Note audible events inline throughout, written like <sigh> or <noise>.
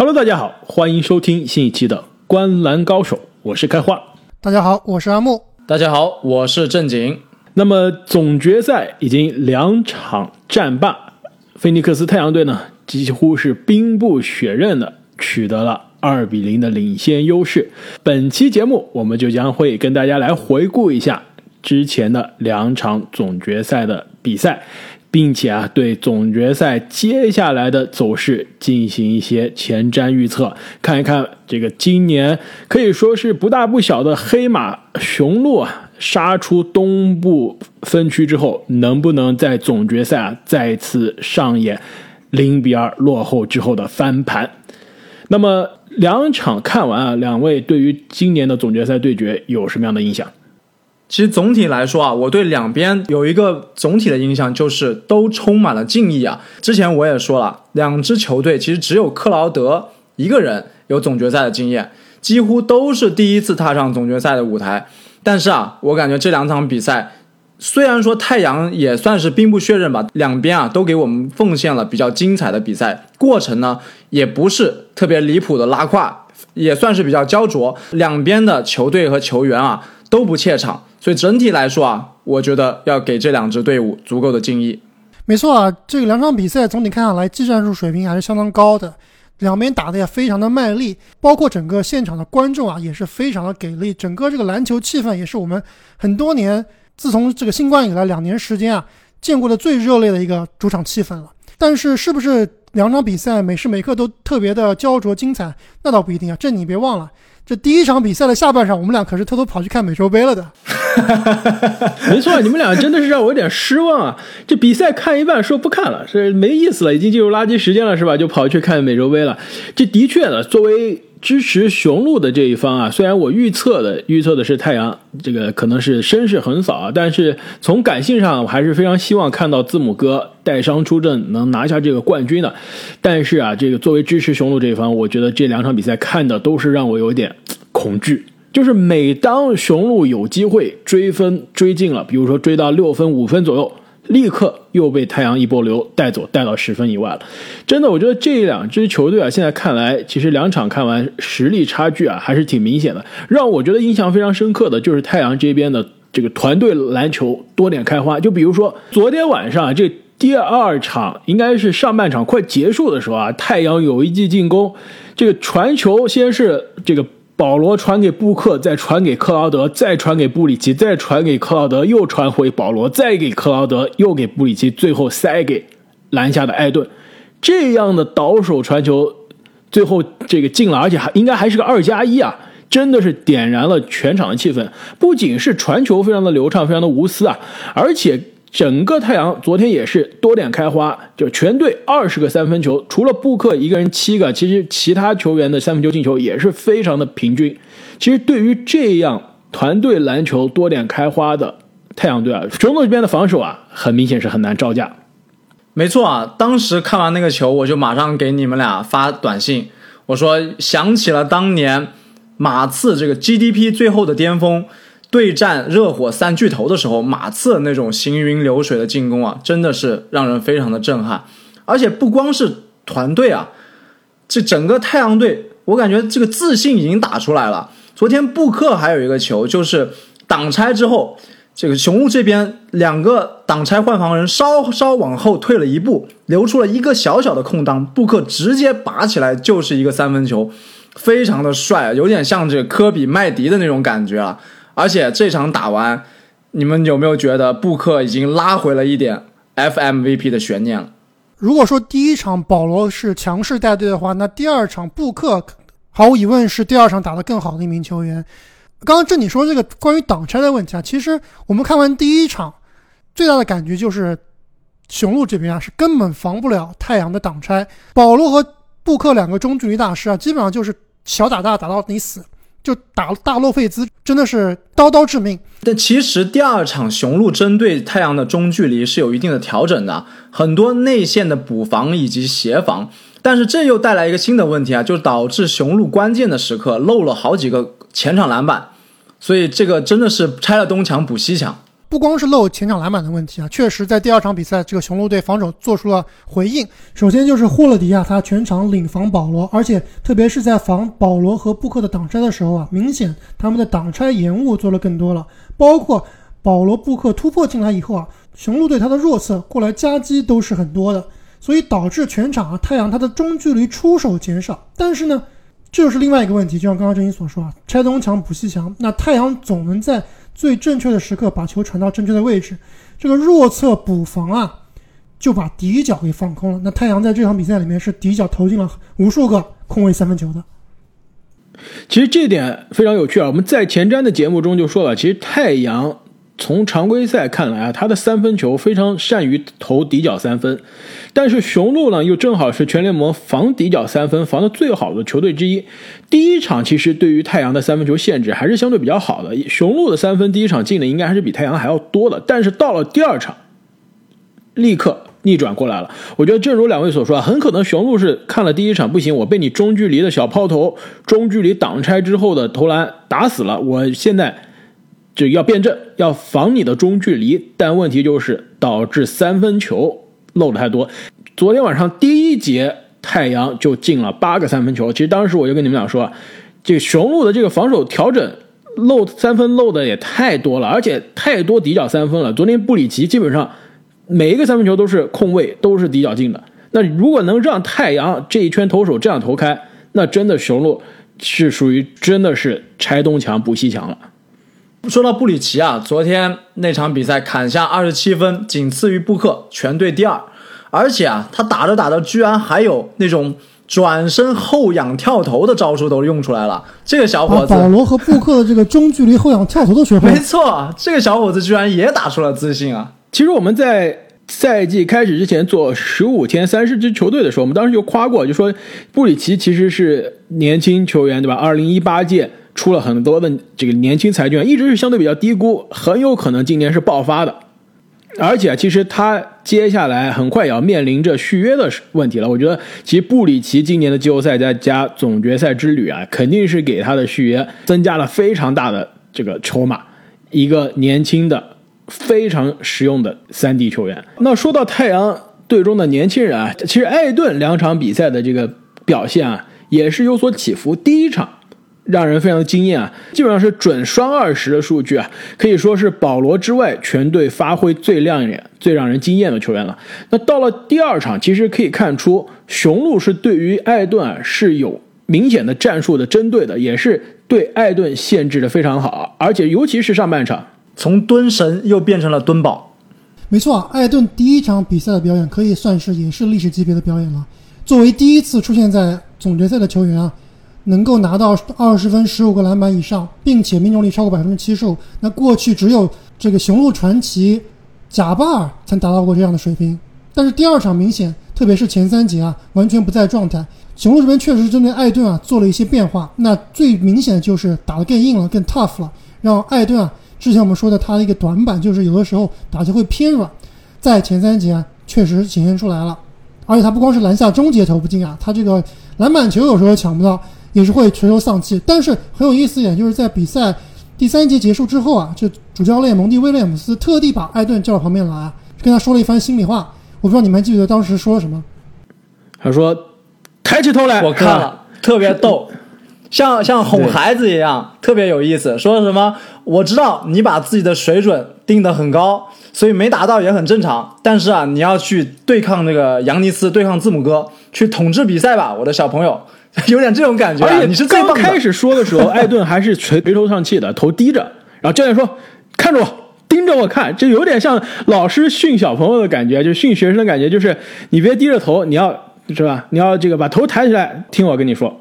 Hello，大家好，欢迎收听新一期的《观篮高手》，我是开花。大家好，我是阿木。大家好，我是正经。那么总决赛已经两场战罢，菲尼克斯太阳队呢几乎是兵不血刃的取得了二比零的领先优势。本期节目我们就将会跟大家来回顾一下之前的两场总决赛的比赛。并且啊，对总决赛接下来的走势进行一些前瞻预测，看一看这个今年可以说是不大不小的黑马雄鹿啊，杀出东部分区之后，能不能在总决赛啊再次上演零比二落后之后的翻盘？那么两场看完啊，两位对于今年的总决赛对决有什么样的印象？其实总体来说啊，我对两边有一个总体的印象，就是都充满了敬意啊。之前我也说了，两支球队其实只有克劳德一个人有总决赛的经验，几乎都是第一次踏上总决赛的舞台。但是啊，我感觉这两场比赛，虽然说太阳也算是兵不血刃吧，两边啊都给我们奉献了比较精彩的比赛过程呢，也不是特别离谱的拉胯，也算是比较焦灼。两边的球队和球员啊都不怯场。所以整体来说啊，我觉得要给这两支队伍足够的敬意。没错啊，这个两场比赛总体看下来，技战术水平还是相当高的，两边打的也非常的卖力，包括整个现场的观众啊也是非常的给力，整个这个篮球气氛也是我们很多年自从这个新冠以来两年时间啊见过的最热烈的一个主场气氛了。但是是不是两场比赛每时每刻都特别的焦灼精彩？那倒不一定啊，这你别忘了。这第一场比赛的下半场，我们俩可是偷偷跑去看美洲杯了的。<laughs> 没错，你们俩真的是让我有点失望啊！这比赛看一半说不看了，是没意思了，已经进入垃圾时间了，是吧？就跑去看美洲杯了。这的确呢，作为。支持雄鹿的这一方啊，虽然我预测的预测的是太阳，这个可能是声势横扫啊，但是从感性上，我还是非常希望看到字母哥带伤出阵，能拿下这个冠军的。但是啊，这个作为支持雄鹿这一方，我觉得这两场比赛看的都是让我有点 <tsk> 恐惧。就是每当雄鹿有机会追分追进了，比如说追到六分五分左右。立刻又被太阳一波流带走，带到十分以外了。真的，我觉得这两支球队啊，现在看来，其实两场看完，实力差距啊，还是挺明显的。让我觉得印象非常深刻的就是太阳这边的这个团队篮球多点开花。就比如说昨天晚上啊这第二场，应该是上半场快结束的时候啊，太阳有一记进攻，这个传球先是这个。保罗传给布克，再传给克劳德，再传给布里奇，再传给克劳德，又传回保罗，再给克劳德，又给布里奇，最后塞给篮下的艾顿。这样的倒手传球，最后这个进了，而且还应该还是个二加一啊！真的是点燃了全场的气氛。不仅是传球非常的流畅，非常的无私啊，而且。整个太阳昨天也是多点开花，就全队二十个三分球，除了布克一个人七个，其实其他球员的三分球进球也是非常的平均。其实对于这样团队篮球多点开花的太阳队啊，雄鹿这边的防守啊，很明显是很难招架。没错啊，当时看完那个球，我就马上给你们俩发短信，我说想起了当年马刺这个 GDP 最后的巅峰。对战热火三巨头的时候，马刺那种行云流水的进攻啊，真的是让人非常的震撼。而且不光是团队啊，这整个太阳队，我感觉这个自信已经打出来了。昨天布克还有一个球，就是挡拆之后，这个雄鹿这边两个挡拆换防人稍稍往后退了一步，留出了一个小小的空档，布克直接拔起来就是一个三分球，非常的帅，有点像这个科比麦迪的那种感觉啊。而且这场打完，你们有没有觉得布克已经拉回了一点 FMVP 的悬念了？如果说第一场保罗是强势带队的话，那第二场布克毫无疑问是第二场打得更好的一名球员。刚刚正你说这个关于挡拆的问题啊，其实我们看完第一场，最大的感觉就是雄鹿这边啊是根本防不了太阳的挡拆。保罗和布克两个中距离大师啊，基本上就是小打大打到你死。就打大洛费兹，真的是刀刀致命。但其实第二场雄鹿针对太阳的中距离是有一定的调整的，很多内线的补防以及协防。但是这又带来一个新的问题啊，就导致雄鹿关键的时刻漏了好几个前场篮板。所以这个真的是拆了东墙补西墙。不光是漏前场篮板的问题啊，确实在第二场比赛，这个雄鹿队防守做出了回应。首先就是霍勒迪啊，他全场领防保罗，而且特别是在防保罗和布克的挡拆的时候啊，明显他们的挡拆延误做了更多了。包括保罗、布克突破进来以后啊，雄鹿队他的弱侧过来夹击都是很多的，所以导致全场啊太阳他的中距离出手减少。但是呢，这就是另外一个问题，就像刚刚郑英所说啊，拆东墙补西墙，那太阳总能在。最正确的时刻把球传到正确的位置，这个弱侧补防啊，就把底角给放空了。那太阳在这场比赛里面是底角投进了无数个空位三分球的。其实这点非常有趣啊！我们在前瞻的节目中就说了，其实太阳。从常规赛看来啊，他的三分球非常善于投底角三分，但是雄鹿呢又正好是全联盟防底角三分防的最好的球队之一。第一场其实对于太阳的三分球限制还是相对比较好的，雄鹿的三分第一场进的应该还是比太阳还要多的，但是到了第二场，立刻逆转过来了。我觉得正如两位所说啊，很可能雄鹿是看了第一场不行，我被你中距离的小抛投、中距离挡拆之后的投篮打死了，我现在。就要变阵，要防你的中距离，但问题就是导致三分球漏的太多。昨天晚上第一节太阳就进了八个三分球，其实当时我就跟你们俩说，这雄鹿的这个防守调整漏三分漏的也太多了，而且太多底角三分了。昨天布里奇基本上每一个三分球都是空位，都是底角进的。那如果能让太阳这一圈投手这样投开，那真的雄鹿是属于真的是拆东墙补西墙了。说到布里奇啊，昨天那场比赛砍下二十七分，仅次于布克，全队第二。而且啊，他打着打着，居然还有那种转身后仰跳投的招数都用出来了。这个小伙子，保罗和布克的这个中距离后仰跳投的学会。没错，这个小伙子居然也打出了自信啊！其实我们在赛季开始之前做十五天三十支球队的时候，我们当时就夸过，就说布里奇其实是年轻球员，对吧？二零一八届。出了很多的这个年轻才俊，一直是相对比较低估，很有可能今年是爆发的。而且，其实他接下来很快也要面临着续约的问题了。我觉得，其实布里奇今年的季后赛再加总决赛之旅啊，肯定是给他的续约增加了非常大的这个筹码。一个年轻的、非常实用的三 D 球员。那说到太阳队中的年轻人啊，其实艾顿两场比赛的这个表现啊，也是有所起伏。第一场。让人非常的惊艳啊！基本上是准双二十的数据啊，可以说是保罗之外全队发挥最亮眼、最让人惊艳的球员了。那到了第二场，其实可以看出雄鹿是对于艾顿啊是有明显的战术的针对的，也是对艾顿限制的非常好，而且尤其是上半场，从蹲神又变成了蹲宝。没错，艾顿第一场比赛的表演可以算是也是历史级别的表演了。作为第一次出现在总决赛的球员啊。能够拿到二十分、十五个篮板以上，并且命中率超过百分之七十五，那过去只有这个雄鹿传奇贾巴尔才达到过这样的水平。但是第二场明显，特别是前三节啊，完全不在状态。雄鹿这边确实针对艾顿啊做了一些变化，那最明显的就是打得更硬了、更 tough 了，让艾顿啊，之前我们说的他的一个短板就是有的时候打球会偏软，在前三节啊确实显现出来了。而且他不光是篮下终结投不进啊，他这个篮板球有时候抢不到。也是会垂头丧气，但是很有意思一点，就是在比赛第三节结束之后啊，就主教练蒙蒂威廉姆斯特地把艾顿叫到旁边来，跟他说了一番心里话。我不知道你们还记得当时说了什么？他说：“抬起头来。”我看了，特别逗，像像哄孩子一样，特别有意思。说什么？我知道你把自己的水准定得很高，所以没达到也很正常。但是啊，你要去对抗那个扬尼斯，对抗字母哥，去统治比赛吧，我的小朋友。<laughs> 有点这种感觉，而且你是刚开始说的时候，<laughs> 艾顿还是垂垂头丧气的，头低着。然后教练说：“看着我，盯着我看。”就有点像老师训小朋友的感觉，就训学生的感觉，就是你别低着头，你要是吧？你要这个把头抬起来，听我跟你说。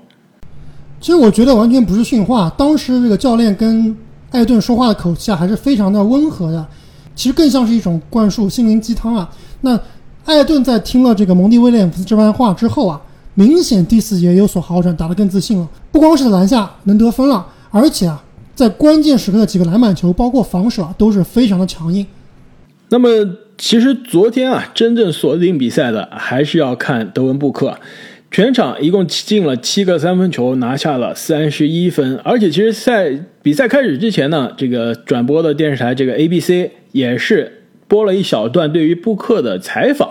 其实我觉得完全不是训话，当时这个教练跟艾顿说话的口气啊，还是非常的温和的。其实更像是一种灌输心灵鸡汤啊。那艾顿在听了这个蒙蒂威廉姆斯这番话之后啊。明显第四节有所好转，打得更自信了。不光是篮下能得分了，而且啊，在关键时刻的几个篮板球，包括防守啊，都是非常的强硬。那么，其实昨天啊，真正锁定比赛的还是要看德文布克。全场一共进了七个三分球，拿下了三十一分。而且，其实赛比赛开始之前呢，这个转播的电视台这个 ABC 也是播了一小段对于布克的采访，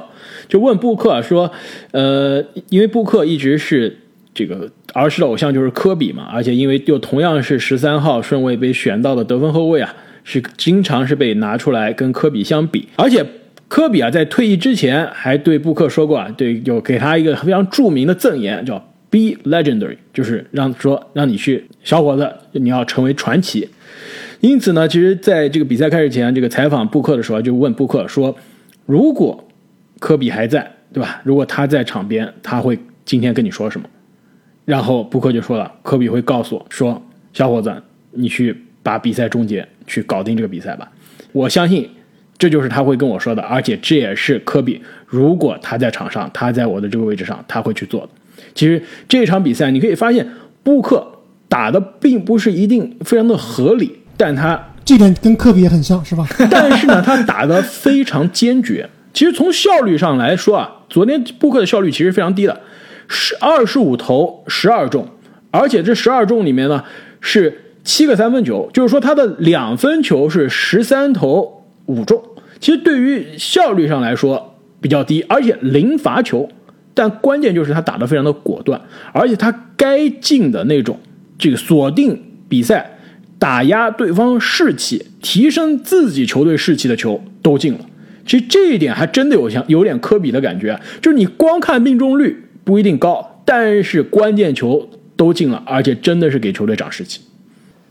就问布克说：“呃，因为布克一直是这个儿时的偶像就是科比嘛，而且因为又同样是十三号顺位被选到的得分后卫啊，是经常是被拿出来跟科比相比，而且。”科比啊，在退役之前还对布克说过啊，对，有给他一个非常著名的赠言，叫 “Be legendary”，就是让说让你去，小伙子，你要成为传奇。因此呢，其实在这个比赛开始前，这个采访布克的时候，就问布克说，如果科比还在，对吧？如果他在场边，他会今天跟你说什么？然后布克就说了，科比会告诉我说，小伙子，你去把比赛终结，去搞定这个比赛吧。我相信。这就是他会跟我说的，而且这也是科比，如果他在场上，他在我的这个位置上，他会去做的。其实这场比赛你可以发现，布克打的并不是一定非常的合理，但他这点跟科比也很像是吧？<laughs> 但是呢，他打的非常坚决。其实从效率上来说啊，昨天布克的效率其实非常低的，是二十五投十二中，而且这十二中里面呢是七个三分球，就是说他的两分球是十三投。五中，其实对于效率上来说比较低，而且零罚球，但关键就是他打得非常的果断，而且他该进的那种这个锁定比赛、打压对方士气、提升自己球队士气的球都进了。其实这一点还真的有像有点科比的感觉，就是你光看命中率不一定高，但是关键球都进了，而且真的是给球队涨士气。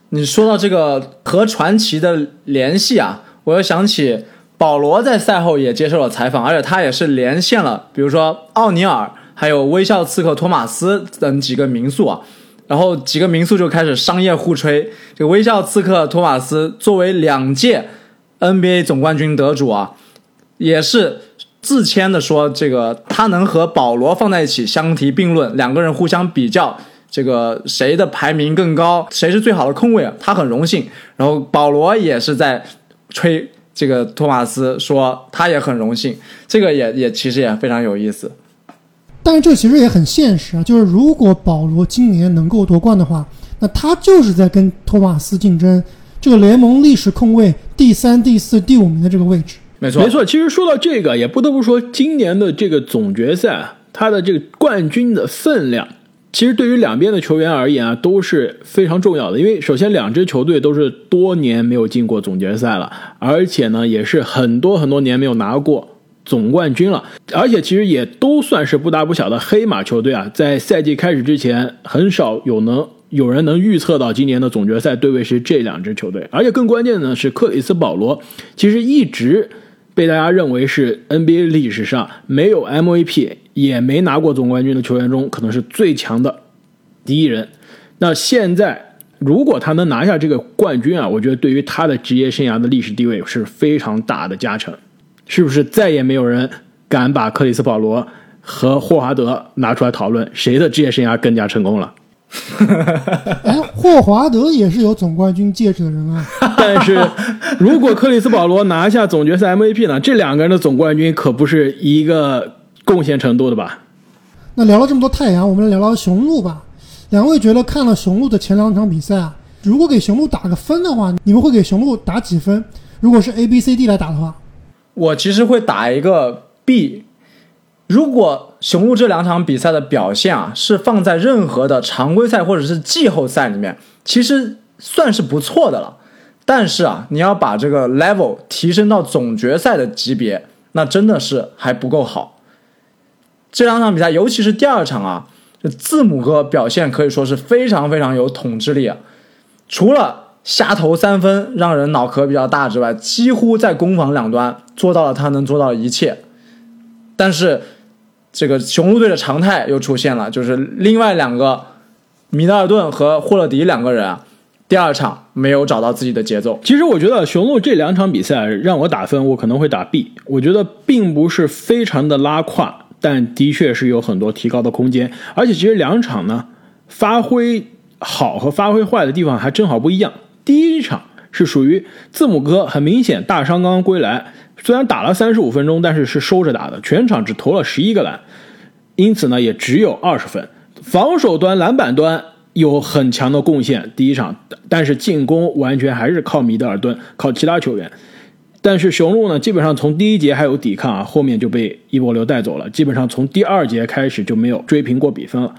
你说到这个和传奇的联系啊。我又想起保罗在赛后也接受了采访，而且他也是连线了，比如说奥尼尔，还有微笑刺客托马斯等几个名宿啊，然后几个名宿就开始商业互吹。这个微笑刺客托马斯作为两届 NBA 总冠军得主啊，也是自谦的说，这个他能和保罗放在一起相提并论，两个人互相比较，这个谁的排名更高，谁是最好的控卫啊，他很荣幸。然后保罗也是在。吹这个托马斯说他也很荣幸，这个也也其实也非常有意思。但是这其实也很现实啊，就是如果保罗今年能够夺冠的话，那他就是在跟托马斯竞争这个联盟历史控卫第三、第四、第五名的这个位置。没错，没错。其实说到这个，也不得不说今年的这个总决赛，他的这个冠军的分量。其实对于两边的球员而言啊，都是非常重要的。因为首先两支球队都是多年没有进过总决赛了，而且呢也是很多很多年没有拿过总冠军了。而且其实也都算是不大不小的黑马球队啊。在赛季开始之前，很少有能有人能预测到今年的总决赛对位是这两支球队。而且更关键的是，克里斯保罗其实一直被大家认为是 NBA 历史上没有 MVP。也没拿过总冠军的球员中，可能是最强的第一人。那现在，如果他能拿下这个冠军啊，我觉得对于他的职业生涯的历史地位是非常大的加成。是不是再也没有人敢把克里斯保罗和霍华德拿出来讨论谁的职业生涯更加成功了？哎，霍华德也是有总冠军戒指的人啊。<laughs> 但是，如果克里斯保罗拿下总决赛 MVP 呢？这两个人的总冠军可不是一个。贡献程度的吧。那聊了这么多太阳，我们来聊聊雄鹿吧。两位觉得看了雄鹿的前两场比赛啊，如果给雄鹿打个分的话，你们会给雄鹿打几分？如果是 A、B、C、D 来打的话，我其实会打一个 B。如果雄鹿这两场比赛的表现啊，是放在任何的常规赛或者是季后赛里面，其实算是不错的了。但是啊，你要把这个 level 提升到总决赛的级别，那真的是还不够好。这两场比赛，尤其是第二场啊，这字母哥表现可以说是非常非常有统治力啊。除了瞎投三分让人脑壳比较大之外，几乎在攻防两端做到了他能做到的一切。但是，这个雄鹿队的常态又出现了，就是另外两个米德尔顿和霍勒迪两个人啊，第二场没有找到自己的节奏。其实我觉得雄鹿这两场比赛让我打分，我可能会打 B。我觉得并不是非常的拉胯。但的确是有很多提高的空间，而且其实两场呢，发挥好和发挥坏的地方还正好不一样。第一场是属于字母哥，很明显大伤刚刚归来，虽然打了三十五分钟，但是是收着打的，全场只投了十一个篮。因此呢也只有二十分。防守端、篮板端有很强的贡献，第一场，但是进攻完全还是靠米德尔顿，靠其他球员。但是雄鹿呢，基本上从第一节还有抵抗啊，后面就被一波流带走了。基本上从第二节开始就没有追平过比分了。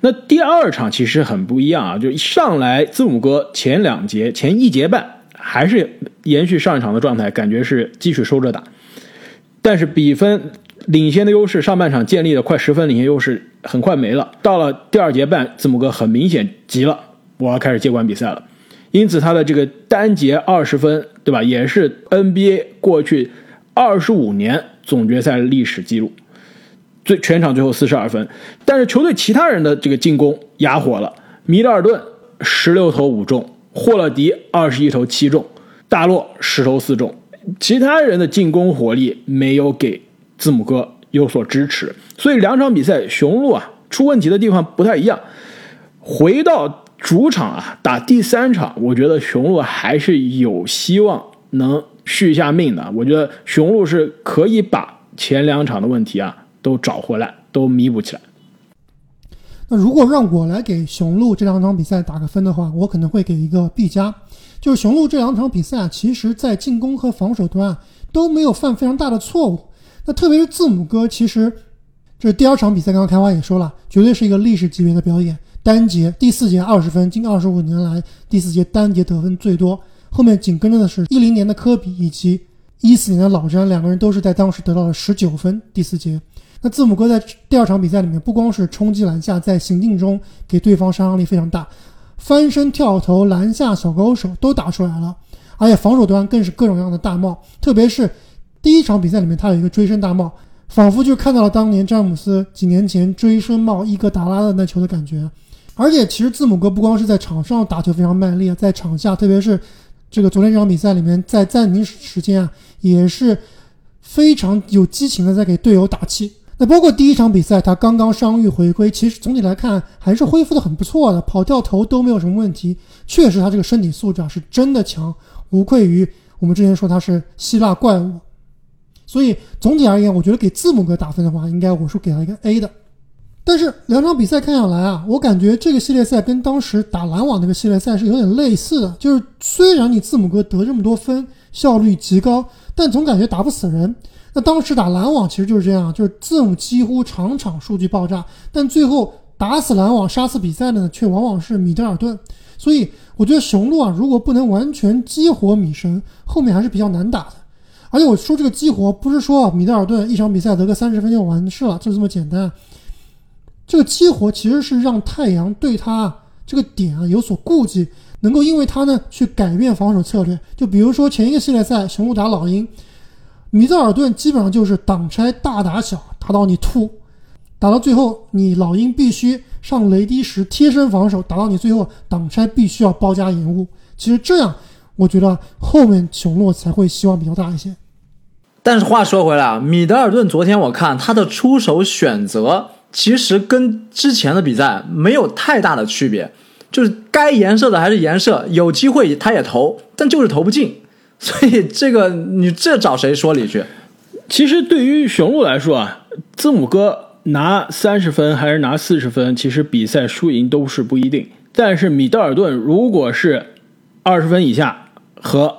那第二场其实很不一样啊，就上来字母哥前两节前一节半还是延续上一场的状态，感觉是继续收着打。但是比分领先的优势，上半场建立的快十分领先优势很快没了。到了第二节半，字母哥很明显急了，我要开始接管比赛了。因此他的这个单节二十分。对吧？也是 NBA 过去二十五年总决赛历史记录，最全场最后四十二分。但是球队其他人的这个进攻哑火了，米德尔顿十六投五中，霍勒迪二十一投七中，大洛十投四中，其他人的进攻火力没有给字母哥有所支持，所以两场比赛雄鹿啊出问题的地方不太一样。回到。主场啊，打第三场，我觉得雄鹿还是有希望能续一下命的。我觉得雄鹿是可以把前两场的问题啊都找回来，都弥补起来。那如果让我来给雄鹿这两场比赛打个分的话，我可能会给一个 B 加。就是雄鹿这两场比赛啊，其实在进攻和防守端啊都没有犯非常大的错误。那特别是字母哥，其实这第二场比赛刚刚开花也说了，绝对是一个历史级别的表演。单节第四节二十分，近二十五年来第四节单节得分最多。后面紧跟着的是一零年的科比以及一四年的老詹，两个人都是在当时得到了十九分。第四节，那字母哥在第二场比赛里面不光是冲击篮下，在行进中给对方杀伤力非常大，翻身跳投、篮下小高手都打出来了，而且防守端更是各种各样的大帽，特别是第一场比赛里面他有一个追身大帽，仿佛就看到了当年詹姆斯几年前追身帽伊戈达拉的那球的感觉。而且，其实字母哥不光是在场上打球非常卖力啊，在场下，特别是这个昨天这场比赛里面，在暂停时间啊，也是非常有激情的在给队友打气。那包括第一场比赛，他刚刚伤愈回归，其实总体来看还是恢复的很不错的，跑掉头都没有什么问题。确实，他这个身体素质啊是真的强，无愧于我们之前说他是希腊怪物。所以总体而言，我觉得给字母哥打分的话，应该我是给他一个 A 的。但是两场比赛看下来啊，我感觉这个系列赛跟当时打篮网那个系列赛是有点类似的。就是虽然你字母哥得这么多分，效率极高，但总感觉打不死人。那当时打篮网其实就是这样，就是字母几乎场场数据爆炸，但最后打死篮网、杀死比赛的呢，却往往是米德尔顿。所以我觉得雄鹿啊，如果不能完全激活米神，后面还是比较难打的。而且我说这个激活，不是说米德尔顿一场比赛得个三十分就完事了，就这么简单。这个激活其实是让太阳对他这个点啊有所顾忌，能够因为他呢去改变防守策略。就比如说前一个系列赛雄鹿打老鹰，米德尔顿基本上就是挡拆大打小，打到你吐，打到最后你老鹰必须上雷迪时贴身防守，打到你最后挡拆必须要包夹延误。其实这样，我觉得后面雄鹿才会希望比较大一些。但是话说回来啊，米德尔顿昨天我看他的出手选择。其实跟之前的比赛没有太大的区别，就是该颜色的还是颜色，有机会他也投，但就是投不进。<laughs> 所以这个你这找谁说理去？其实对于雄鹿来说啊，字母哥拿三十分还是拿四十分，其实比赛输赢都是不一定。但是米德尔顿如果是二十分以下和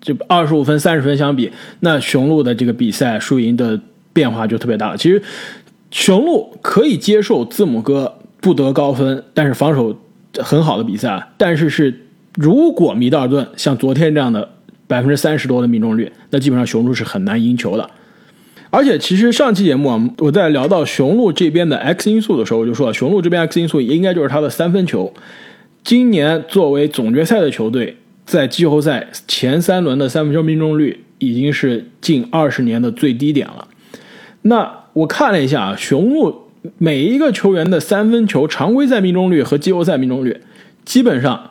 就二十五分、三十分相比，那雄鹿的这个比赛输赢的变化就特别大了。其实。雄鹿可以接受字母哥不得高分，但是防守很好的比赛。但是是如果米德尔顿像昨天这样的百分之三十多的命中率，那基本上雄鹿是很难赢球的。而且其实上期节目啊，我在聊到雄鹿这边的 X 因素的时候，我就说雄鹿这边 X 因素应该就是他的三分球。今年作为总决赛的球队，在季后赛前三轮的三分球命中率已经是近二十年的最低点了。那我看了一下啊，雄鹿每一个球员的三分球常规赛命中率和季后赛命中率，基本上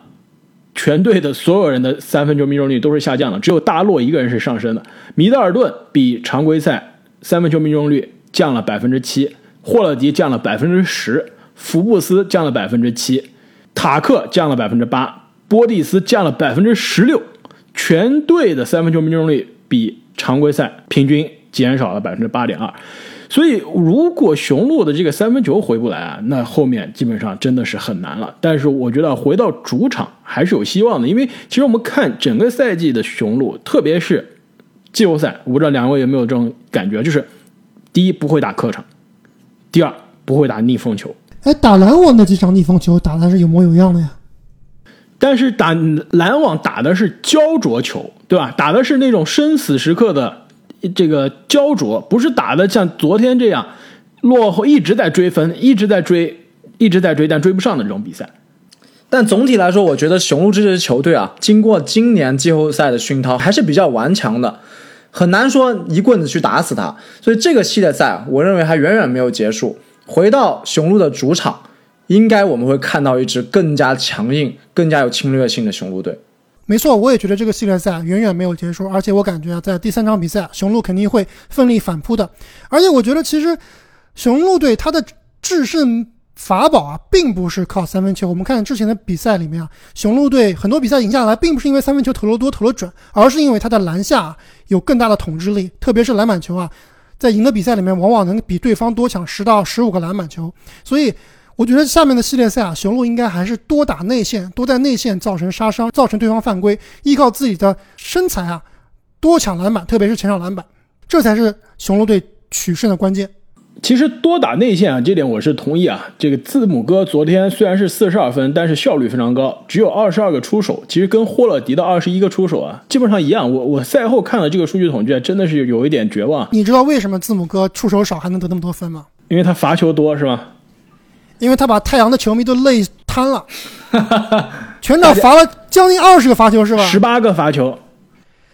全队的所有人的三分球命中率都是下降的，只有大洛一个人是上升的。米德尔顿比常规赛三分球命中率降了百分之七，霍勒迪降了百分之十，福布斯降了百分之七，塔克降了百分之八，波蒂斯降了百分之十六，全队的三分球命中率比常规赛平均减少了百分之八点二。所以如果雄鹿的这个三分球回不来啊，那后面基本上真的是很难了。但是我觉得回到主场还是有希望的，因为其实我们看整个赛季的雄鹿，特别是季后赛，我不知道两位有没有这种感觉，就是第一不会打客场，第二不会打逆风球。哎，打篮网那几场逆风球打的是有模有样的呀。但是打篮网打的是焦灼球，对吧？打的是那种生死时刻的这个焦灼，不是打的像昨天这样落后一直在追分，一直在追，一直在追，但追不上的这种比赛。但总体来说，我觉得雄鹿这支球队啊，经过今年季后赛的熏陶，还是比较顽强的，很难说一棍子去打死他。所以这个系列赛，我认为还远远没有结束。回到雄鹿的主场。应该我们会看到一支更加强硬、更加有侵略性的雄鹿队。没错，我也觉得这个系列赛远远没有结束，而且我感觉啊，在第三场比赛，雄鹿肯定会奋力反扑的。而且我觉得，其实雄鹿队他的制胜法宝啊，并不是靠三分球。我们看之前的比赛里面啊，雄鹿队很多比赛赢下来，并不是因为三分球投得多、投得准，而是因为他的篮下有更大的统治力，特别是篮板球啊，在赢的比赛里面，往往能比对方多抢十到十五个篮板球。所以。我觉得下面的系列赛啊，雄鹿应该还是多打内线，多在内线造成杀伤，造成对方犯规，依靠自己的身材啊，多抢篮板，特别是前场篮板，这才是雄鹿队取胜的关键。其实多打内线啊，这点我是同意啊。这个字母哥昨天虽然是四十二分，但是效率非常高，只有二十二个出手，其实跟霍勒迪的二十一个出手啊，基本上一样。我我赛后看了这个数据统计，真的是有一点绝望。你知道为什么字母哥出手少还能得那么多分吗？因为他罚球多，是吗？因为他把太阳的球迷都累瘫了，<laughs> 全场罚了将近二十个罚球是吧？十八个罚球，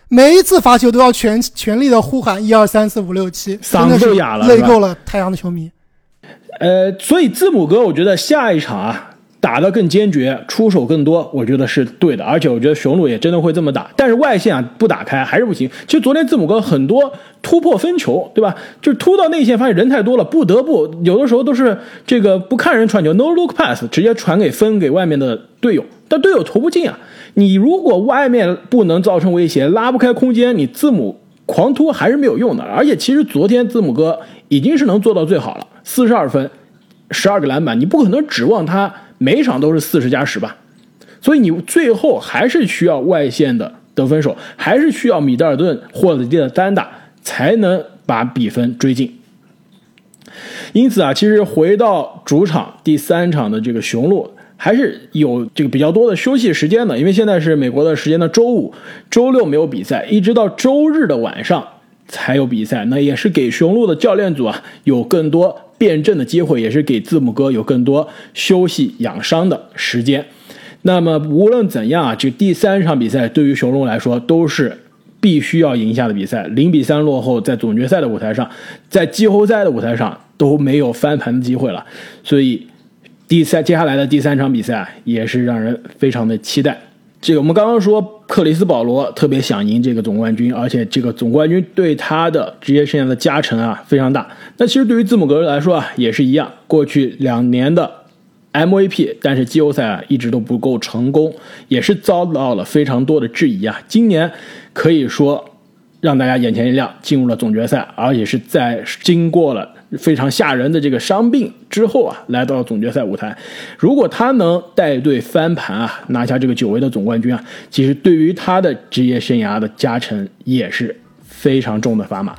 每一次罚球都要全全力的呼喊一二三四五六七，嗓子都哑了，累够了太阳的球迷。呃，所以字母哥，我觉得下一场啊。打得更坚决，出手更多，我觉得是对的。而且我觉得雄鹿也真的会这么打，但是外线啊不打开还是不行。其实昨天字母哥很多突破分球，对吧？就是突到内线，发现人太多了，不得不有的时候都是这个不看人传球，no look pass，直接传给分给外面的队友，但队友投不进啊。你如果外面不能造成威胁，拉不开空间，你字母狂突还是没有用的。而且其实昨天字母哥已经是能做到最好了，四十二分，十二个篮板，你不可能指望他。每场都是四十加十吧，所以你最后还是需要外线的得分手，还是需要米德尔顿或者的单打才能把比分追进。因此啊，其实回到主场第三场的这个雄鹿，还是有这个比较多的休息时间的，因为现在是美国的时间的周五、周六没有比赛，一直到周日的晚上才有比赛，那也是给雄鹿的教练组啊有更多。辩证的机会也是给字母哥有更多休息养伤的时间。那么无论怎样啊，这第三场比赛对于雄鹿来说都是必须要赢下的比赛。零比三落后，在总决赛的舞台上，在季后赛的舞台上都没有翻盘的机会了。所以第三接下来的第三场比赛也是让人非常的期待。这个我们刚刚说，克里斯保罗特别想赢这个总冠军，而且这个总冠军对他的职业生涯的加成啊非常大。那其实对于字母哥来说啊也是一样，过去两年的 MVP，但是季后赛啊一直都不够成功，也是遭到了非常多的质疑啊。今年可以说让大家眼前一亮，进入了总决赛，而且是在经过了。非常吓人的这个伤病之后啊，来到了总决赛舞台。如果他能带队翻盘啊，拿下这个久违的总冠军啊，其实对于他的职业生涯的加成也是非常重的砝码。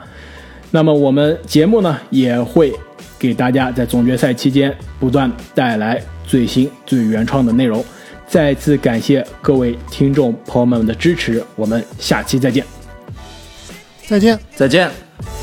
那么我们节目呢也会给大家在总决赛期间不断带来最新最原创的内容。再次感谢各位听众朋友们的支持，我们下期再见。再见，再见。